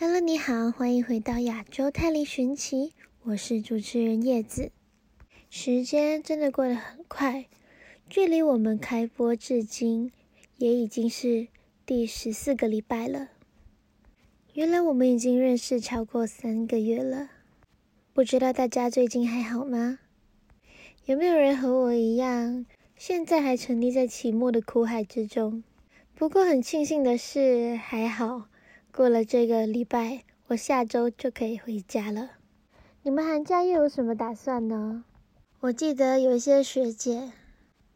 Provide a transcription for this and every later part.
Hello，你好，欢迎回到亚洲泰丽寻奇，我是主持人叶子。时间真的过得很快，距离我们开播至今也已经是第十四个礼拜了。原来我们已经认识超过三个月了，不知道大家最近还好吗？有没有人和我一样，现在还沉溺在期末的苦海之中？不过很庆幸的是，还好。过了这个礼拜，我下周就可以回家了。你们寒假又有什么打算呢？我记得有一些学姐，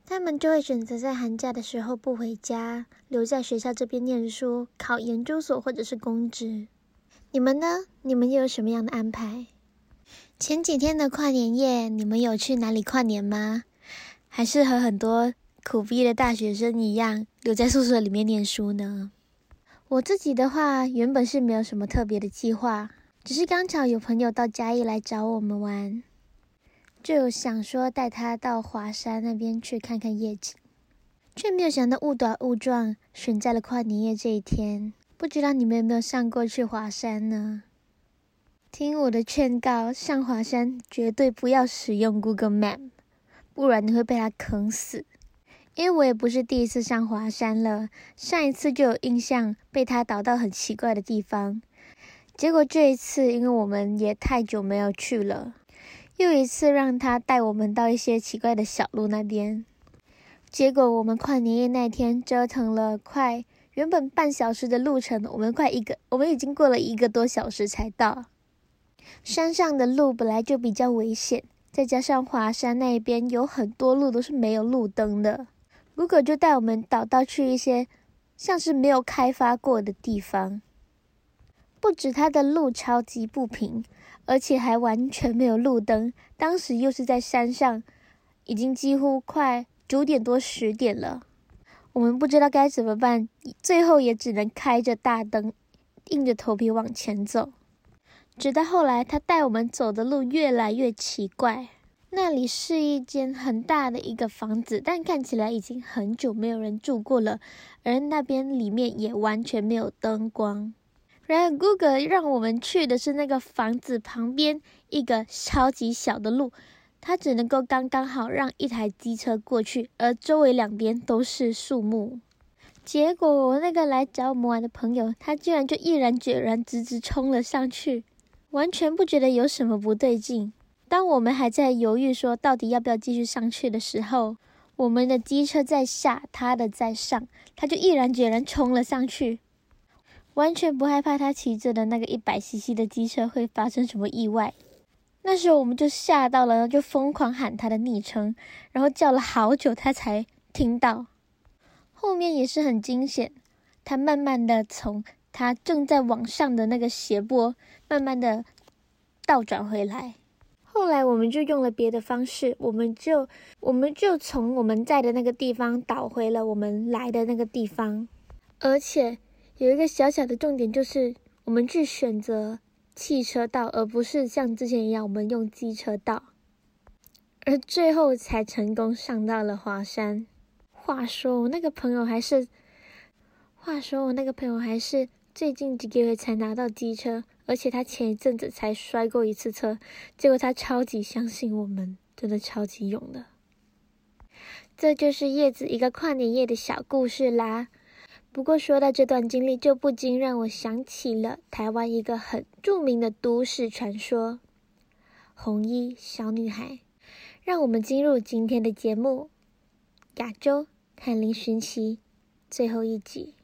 她们就会选择在寒假的时候不回家，留在学校这边念书、考研究所或者是公职。你们呢？你们又有什么样的安排？前几天的跨年夜，你们有去哪里跨年吗？还是和很多苦逼的大学生一样，留在宿舍里面念书呢？我自己的话，原本是没有什么特别的计划，只是刚巧有朋友到嘉义来找我们玩，就有想说带他到华山那边去看看夜景，却没有想到误打误撞选在了跨年夜这一天。不知道你们有没有上过去华山呢？听我的劝告，上华山绝对不要使用 Google Map，不然你会被他坑死。因为我也不是第一次上华山了，上一次就有印象被他导到很奇怪的地方，结果这一次因为我们也太久没有去了，又一次让他带我们到一些奇怪的小路那边，结果我们跨年夜那天折腾了快原本半小时的路程，我们快一个，我们已经过了一个多小时才到。山上的路本来就比较危险，再加上华山那边有很多路都是没有路灯的。Google 就带我们导到去一些像是没有开发过的地方，不止它的路超级不平，而且还完全没有路灯。当时又是在山上，已经几乎快九点多十点了，我们不知道该怎么办，最后也只能开着大灯，硬着头皮往前走。直到后来，他带我们走的路越来越奇怪。那里是一间很大的一个房子，但看起来已经很久没有人住过了，而那边里面也完全没有灯光。然而，Google 让我们去的是那个房子旁边一个超级小的路，它只能够刚刚好让一台机车过去，而周围两边都是树木。结果，我那个来找我们玩的朋友，他居然就毅然决然直直冲了上去，完全不觉得有什么不对劲。当我们还在犹豫说到底要不要继续上去的时候，我们的机车在下，他的在上，他就毅然决然冲了上去，完全不害怕他骑着的那个一百 CC 的机车会发生什么意外。那时候我们就吓到了，就疯狂喊他的昵称，然后叫了好久他才听到。后面也是很惊险，他慢慢的从他正在往上的那个斜坡，慢慢的倒转回来。后来我们就用了别的方式，我们就我们就从我们在的那个地方倒回了我们来的那个地方，而且有一个小小的重点，就是我们去选择汽车道，而不是像之前一样我们用机车道，而最后才成功上到了华山。话说我那个朋友还是，话说我那个朋友还是最近几个月才拿到机车。而且他前一阵子才摔过一次车，结果他超级相信我们，真的超级勇的。这就是叶子一个跨年夜的小故事啦。不过说到这段经历，就不禁让我想起了台湾一个很著名的都市传说——红衣小女孩。让我们进入今天的节目——亚洲泰丽寻奇最后一集。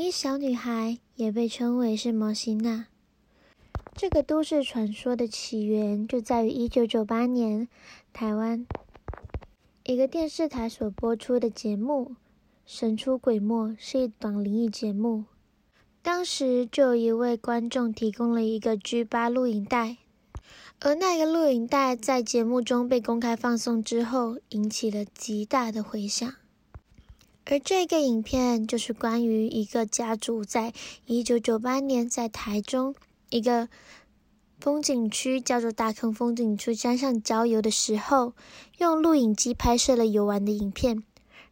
衣小女孩也被称为是摩西娜。这个都市传说的起源就在于一九九八年，台湾一个电视台所播出的节目《神出鬼没》是一档灵异节目。当时就有一位观众提供了一个 G 八录影带，而那个录影带在节目中被公开放送之后，引起了极大的回响。而这个影片就是关于一个家族在一九九八年在台中一个风景区叫做大坑风景区山上郊游的时候，用录影机拍摄了游玩的影片。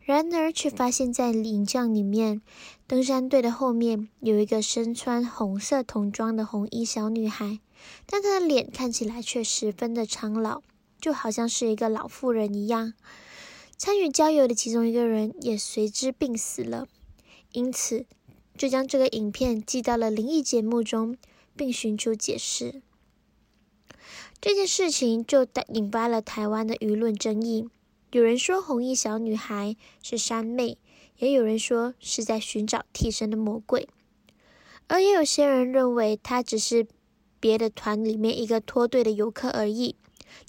然而，却发现，在影像里面，登山队的后面有一个身穿红色童装的红衣小女孩，但她的脸看起来却十分的苍老，就好像是一个老妇人一样。参与郊游的其中一个人也随之病死了，因此就将这个影片寄到了灵异节目中，并寻求解释。这件事情就引发了台湾的舆论争议。有人说红衣小女孩是山妹，也有人说是在寻找替身的魔鬼，而也有些人认为她只是别的团里面一个脱队的游客而已，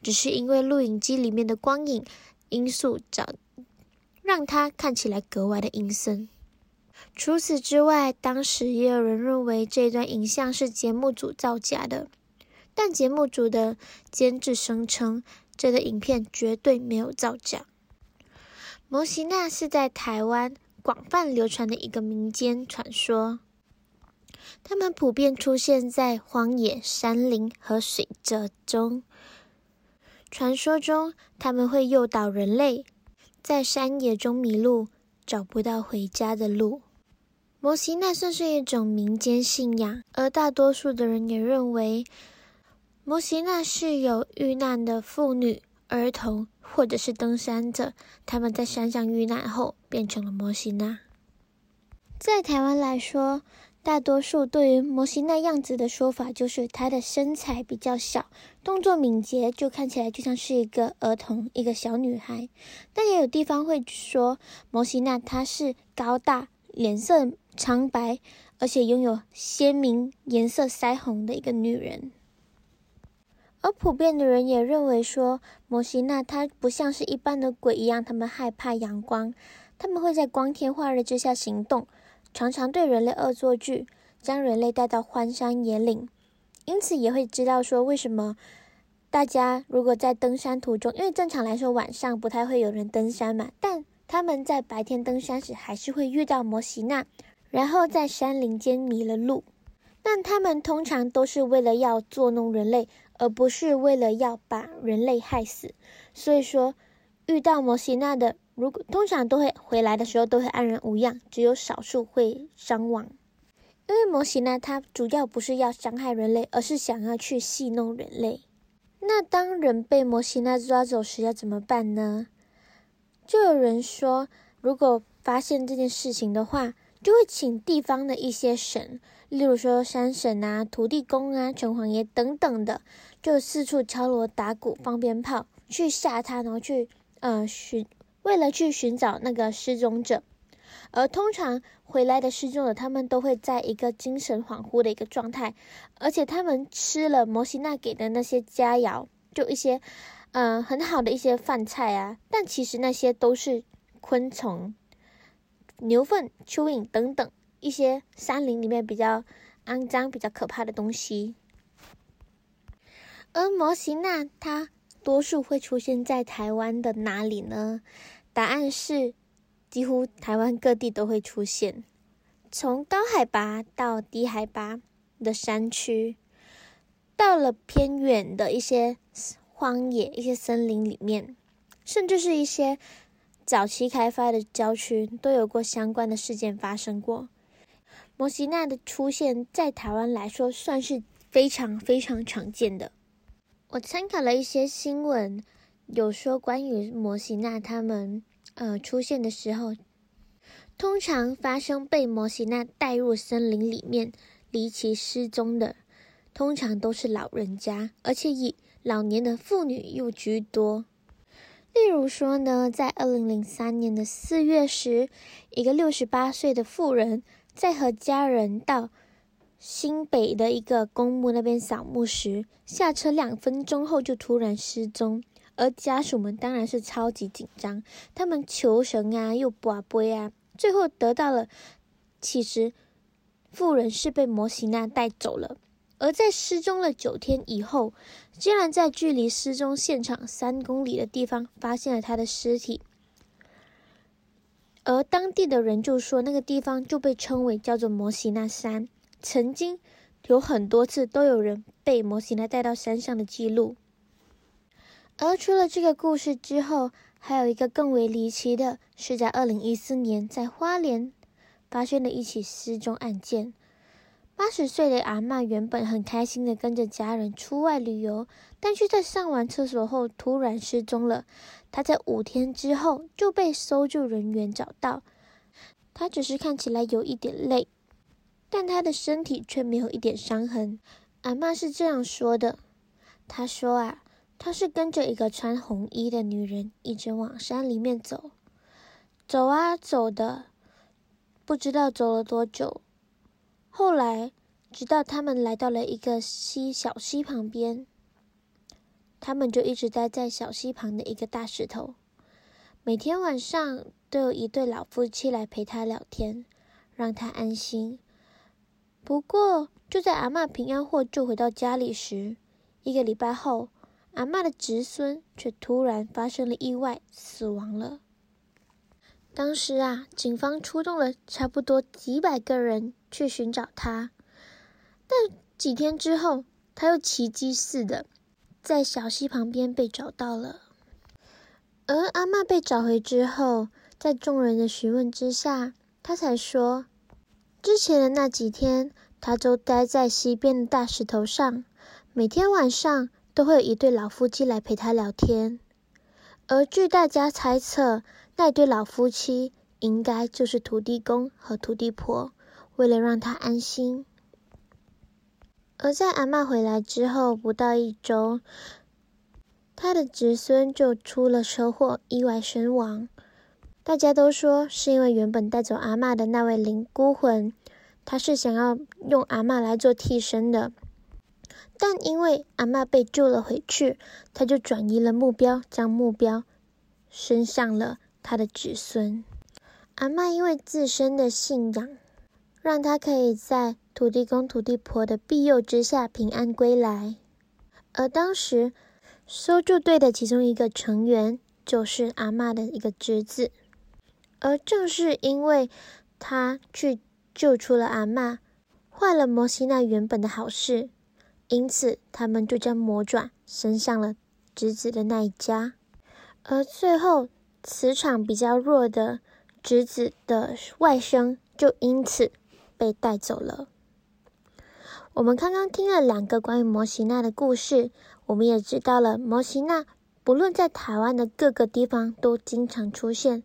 只是因为录影机里面的光影因素找让它看起来格外的阴森。除此之外，当时也有人认为这段影像是节目组造假的。但节目组的监制声称，这个影片绝对没有造假。摩西娜是在台湾广泛流传的一个民间传说，他们普遍出现在荒野、山林和水泽中。传说中，他们会诱导人类在山野中迷路，找不到回家的路。摩西娜算是一种民间信仰，而大多数的人也认为。摩西娜是有遇难的妇女、儿童，或者是登山者，他们在山上遇难后变成了摩西娜。在台湾来说，大多数对于摩西娜样子的说法就是她的身材比较小，动作敏捷，就看起来就像是一个儿童、一个小女孩。但也有地方会说摩西娜她是高大、脸色苍白，而且拥有鲜明颜色腮红的一个女人。而普遍的人也认为说，摩西娜她不像是一般的鬼一样，他们害怕阳光，他们会在光天化日之下行动，常常对人类恶作剧，将人类带到荒山野岭。因此也会知道说，为什么大家如果在登山途中，因为正常来说晚上不太会有人登山嘛，但他们在白天登山时还是会遇到摩西娜，然后在山林间迷了路。但他们通常都是为了要作弄人类。而不是为了要把人类害死，所以说遇到摩西娜的，如果通常都会回来的时候都会安然无恙，只有少数会伤亡。因为摩西娜她主要不是要伤害人类，而是想要去戏弄人类。那当人被摩西娜抓走时要怎么办呢？就有人说，如果发现这件事情的话，就会请地方的一些神，例如说山神啊、土地公啊、城隍爷等等的。就四处敲锣打鼓、放鞭炮，去吓他，然后去呃寻，为了去寻找那个失踪者。而通常回来的失踪者，他们都会在一个精神恍惚的一个状态，而且他们吃了摩西娜给的那些佳肴，就一些呃很好的一些饭菜啊，但其实那些都是昆虫、牛粪、蚯蚓等等一些山林里面比较肮脏、比较可怕的东西。而摩西娜，她多数会出现在台湾的哪里呢？答案是，几乎台湾各地都会出现，从高海拔到低海拔的山区，到了偏远的一些荒野、一些森林里面，甚至是一些早期开发的郊区，都有过相关的事件发生过。摩西娜的出现，在台湾来说，算是非常非常常见的。我参考了一些新闻，有说关于摩西娜他们呃出现的时候，通常发生被摩西娜带入森林里面离奇失踪的，通常都是老人家，而且以老年的妇女又居多。例如说呢，在二零零三年的四月时，一个六十八岁的妇人在和家人到。新北的一个公墓那边扫墓时，下车两分钟后就突然失踪，而家属们当然是超级紧张，他们求神啊，又跋杯啊，最后得到了，其实妇人是被摩西娜带走了，而在失踪了九天以后，竟然在距离失踪现场三公里的地方发现了他的尸体，而当地的人就说那个地方就被称为叫做摩西娜山。曾经有很多次都有人被摩西娜带到山上的记录。而除了这个故事之后，还有一个更为离奇的，是在二零一四年在花莲发生了一起失踪案件。八十岁的阿嬷原本很开心的跟着家人出外旅游，但却在上完厕所后突然失踪了。她在五天之后就被搜救人员找到，她只是看起来有一点累。但他的身体却没有一点伤痕。阿妈是这样说的：“她说啊，她是跟着一个穿红衣的女人一直往山里面走，走啊走的，不知道走了多久。后来，直到他们来到了一个溪小溪旁边，他们就一直待在小溪旁的一个大石头。每天晚上都有一对老夫妻来陪她聊天，让她安心。”不过，就在阿嬷平安获救回到家里时，一个礼拜后，阿嬷的侄孙却突然发生了意外，死亡了。当时啊，警方出动了差不多几百个人去寻找他，但几天之后，他又奇迹似的在小溪旁边被找到了。而阿嬷被找回之后，在众人的询问之下，他才说。之前的那几天，他都待在溪边的大石头上，每天晚上都会有一对老夫妻来陪他聊天。而据大家猜测，那对老夫妻应该就是土地公和土地婆，为了让他安心。而在阿嬷回来之后不到一周，他的侄孙就出了车祸，意外身亡。大家都说是因为原本带走阿嬷的那位灵孤魂，他是想要用阿嬷来做替身的，但因为阿嬷被救了回去，他就转移了目标，将目标伸向了他的子孙。阿嬷因为自身的信仰，让他可以在土地公、土地婆的庇佑之下平安归来。而当时搜救队的其中一个成员，就是阿嬷的一个侄子。而正是因为他去救出了阿嬷，坏了摩西娜原本的好事，因此他们就将魔爪伸向了侄子的那一家。而最后磁场比较弱的侄子的外甥就因此被带走了。我们刚刚听了两个关于摩西娜的故事，我们也知道了摩西娜不论在台湾的各个地方都经常出现。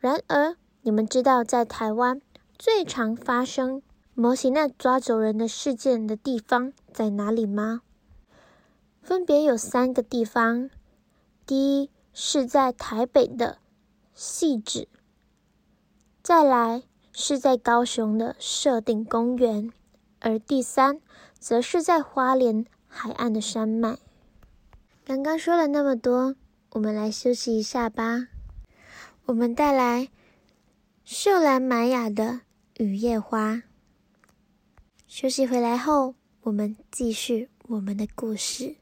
然而，你们知道在台湾最常发生摩西娜抓走人的事件的地方在哪里吗？分别有三个地方。第一是在台北的汐止，再来是在高雄的社顶公园，而第三则是在花莲海岸的山脉。刚刚说了那么多，我们来休息一下吧。我们带来秀兰玛雅的《雨夜花》。休息回来后，我们继续我们的故事。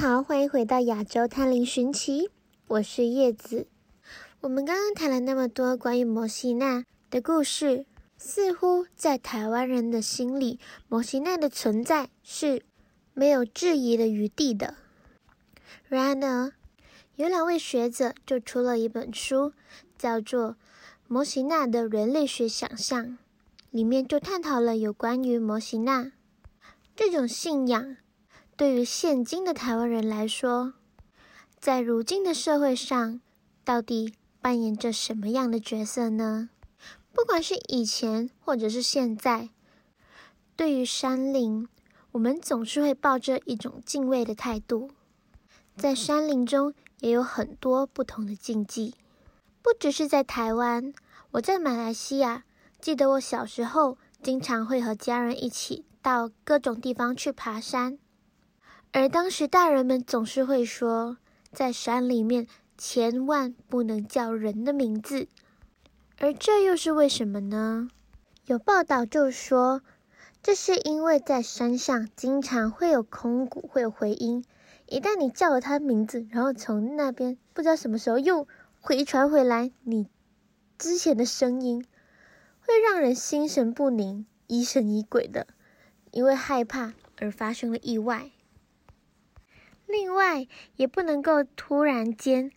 好，欢迎回到亚洲探灵寻奇，我是叶子。我们刚刚谈了那么多关于摩西娜的故事，似乎在台湾人的心里，摩西娜的存在是没有质疑的余地的。然而，有两位学者就出了一本书，叫做《摩西娜的人类学想象》，里面就探讨了有关于摩西娜这种信仰。对于现今的台湾人来说，在如今的社会上，到底扮演着什么样的角色呢？不管是以前或者是现在，对于山林，我们总是会抱着一种敬畏的态度。在山林中，也有很多不同的禁忌，不只是在台湾，我在马来西亚，记得我小时候经常会和家人一起到各种地方去爬山。而当时大人们总是会说，在山里面千万不能叫人的名字，而这又是为什么呢？有报道就说，这是因为在山上经常会有空谷，会有回音，一旦你叫了他名字，然后从那边不知道什么时候又回传回来你之前的声音，会让人心神不宁、疑神疑鬼的，因为害怕而发生了意外。另外，也不能够突然间，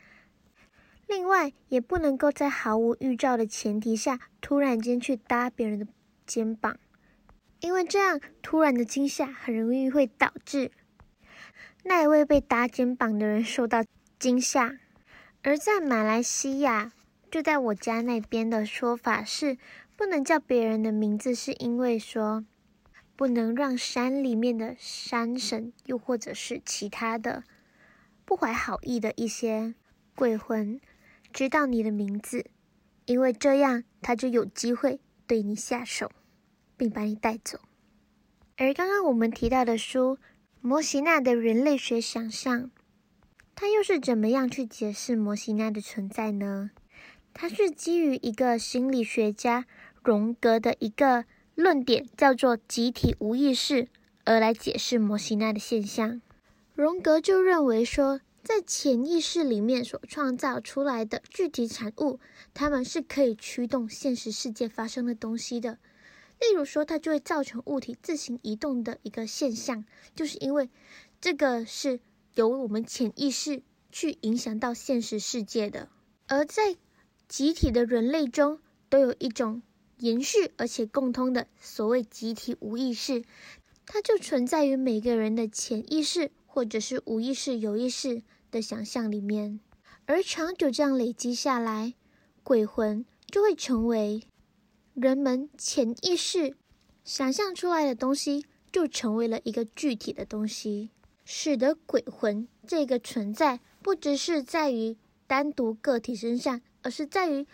另外也不能够在毫无预兆的前提下，突然间去搭别人的肩膀，因为这样突然的惊吓很容易会导致那一位被搭肩膀的人受到惊吓。而在马来西亚，就在我家那边的说法是，不能叫别人的名字，是因为说。不能让山里面的山神，又或者是其他的不怀好意的一些鬼魂知道你的名字，因为这样他就有机会对你下手，并把你带走。而刚刚我们提到的书《摩西娜的人类学想象》，它又是怎么样去解释摩西娜的存在呢？它是基于一个心理学家荣格的一个。论点叫做集体无意识，而来解释摩西娜的现象。荣格就认为说，在潜意识里面所创造出来的具体产物，它们是可以驱动现实世界发生的东西的。例如说，它就会造成物体自行移动的一个现象，就是因为这个是由我们潜意识去影响到现实世界的。而在集体的人类中，都有一种。延续而且共通的所谓集体无意识，它就存在于每个人的潜意识或者是无意识、有意识的想象里面，而长久这样累积下来，鬼魂就会成为人们潜意识想象出来的东西，就成为了一个具体的东西，使得鬼魂这个存在不只是在于单独个体身上，而是在于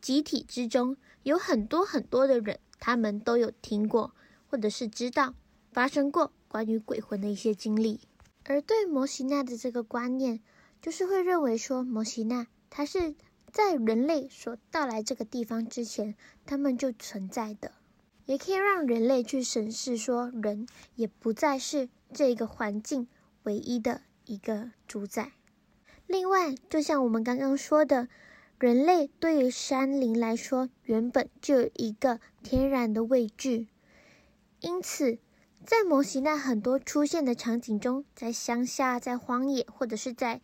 集体之中。有很多很多的人，他们都有听过，或者是知道发生过关于鬼魂的一些经历。而对摩西娜的这个观念，就是会认为说，摩西娜它是在人类所到来这个地方之前，他们就存在的，也可以让人类去审视说，人也不再是这个环境唯一的一个主宰。另外，就像我们刚刚说的。人类对于山林来说，原本就有一个天然的畏惧，因此，在摩西娜很多出现的场景中，在乡下、在荒野，或者是在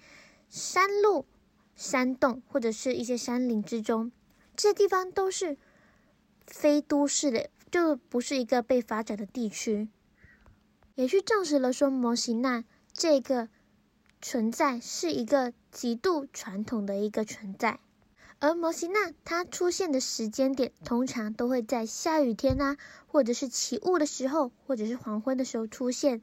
山路、山洞，或者是一些山林之中，这些地方都是非都市的，就不是一个被发展的地区，也去证实了说摩西娜这个存在是一个极度传统的一个存在。而摩西娜它出现的时间点，通常都会在下雨天啊，或者是起雾的时候，或者是黄昏的时候出现，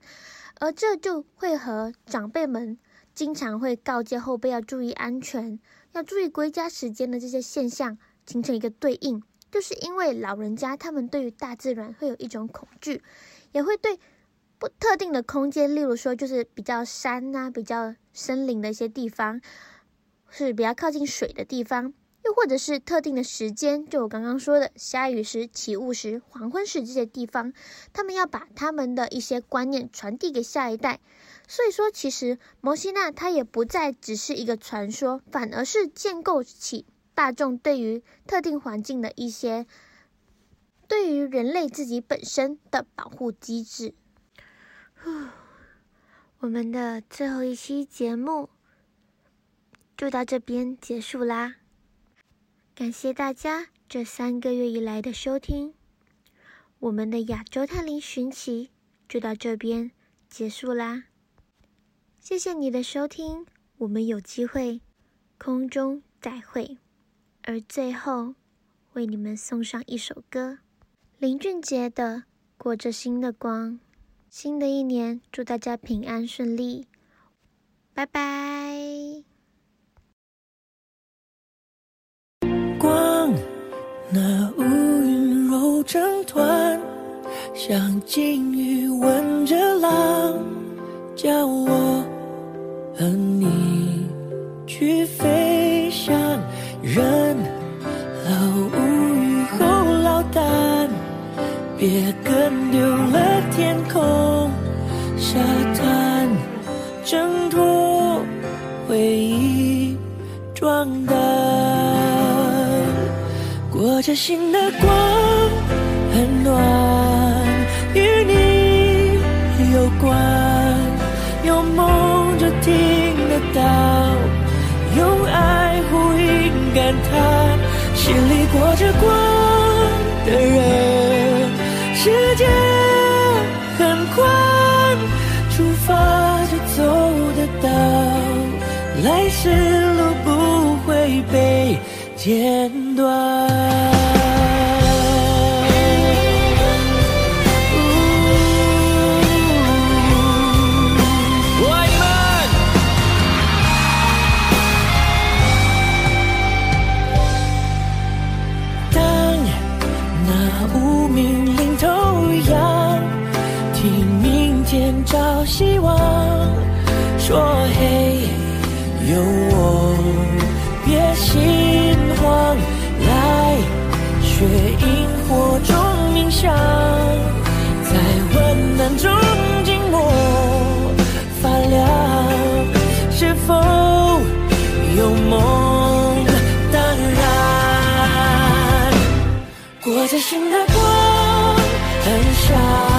而这就会和长辈们经常会告诫后辈要注意安全，要注意归家时间的这些现象形成一个对应，就是因为老人家他们对于大自然会有一种恐惧，也会对不特定的空间，例如说就是比较山呐、比较森林的一些地方，是比较靠近水的地方。又或者是特定的时间，就我刚刚说的下雨时、起雾时、黄昏时这些地方，他们要把他们的一些观念传递给下一代。所以说，其实摩西纳它也不再只是一个传说，反而是建构起大众对于特定环境的一些对于人类自己本身的保护机制。我们的最后一期节目就到这边结束啦。感谢大家这三个月以来的收听，我们的亚洲探灵寻奇就到这边结束啦。谢谢你的收听，我们有机会空中再会。而最后为你们送上一首歌，林俊杰的《裹着心的光》。新的一年，祝大家平安顺利，拜拜。那乌云揉成团，像鲸鱼吻着浪，叫我和你去飞翔。人老无语后落单，别跟丢了天空沙滩，挣脱回忆装单。裹着心的光很暖，与你有关，有梦就听得到，用爱呼应感叹，心里裹着光的人，世界很宽，出发就走得到，来时路不会被剪断。说嘿，有我，别心慌，来学萤火虫冥想，在温暖中静默发亮，是否有梦？当然，裹着心的光很闪。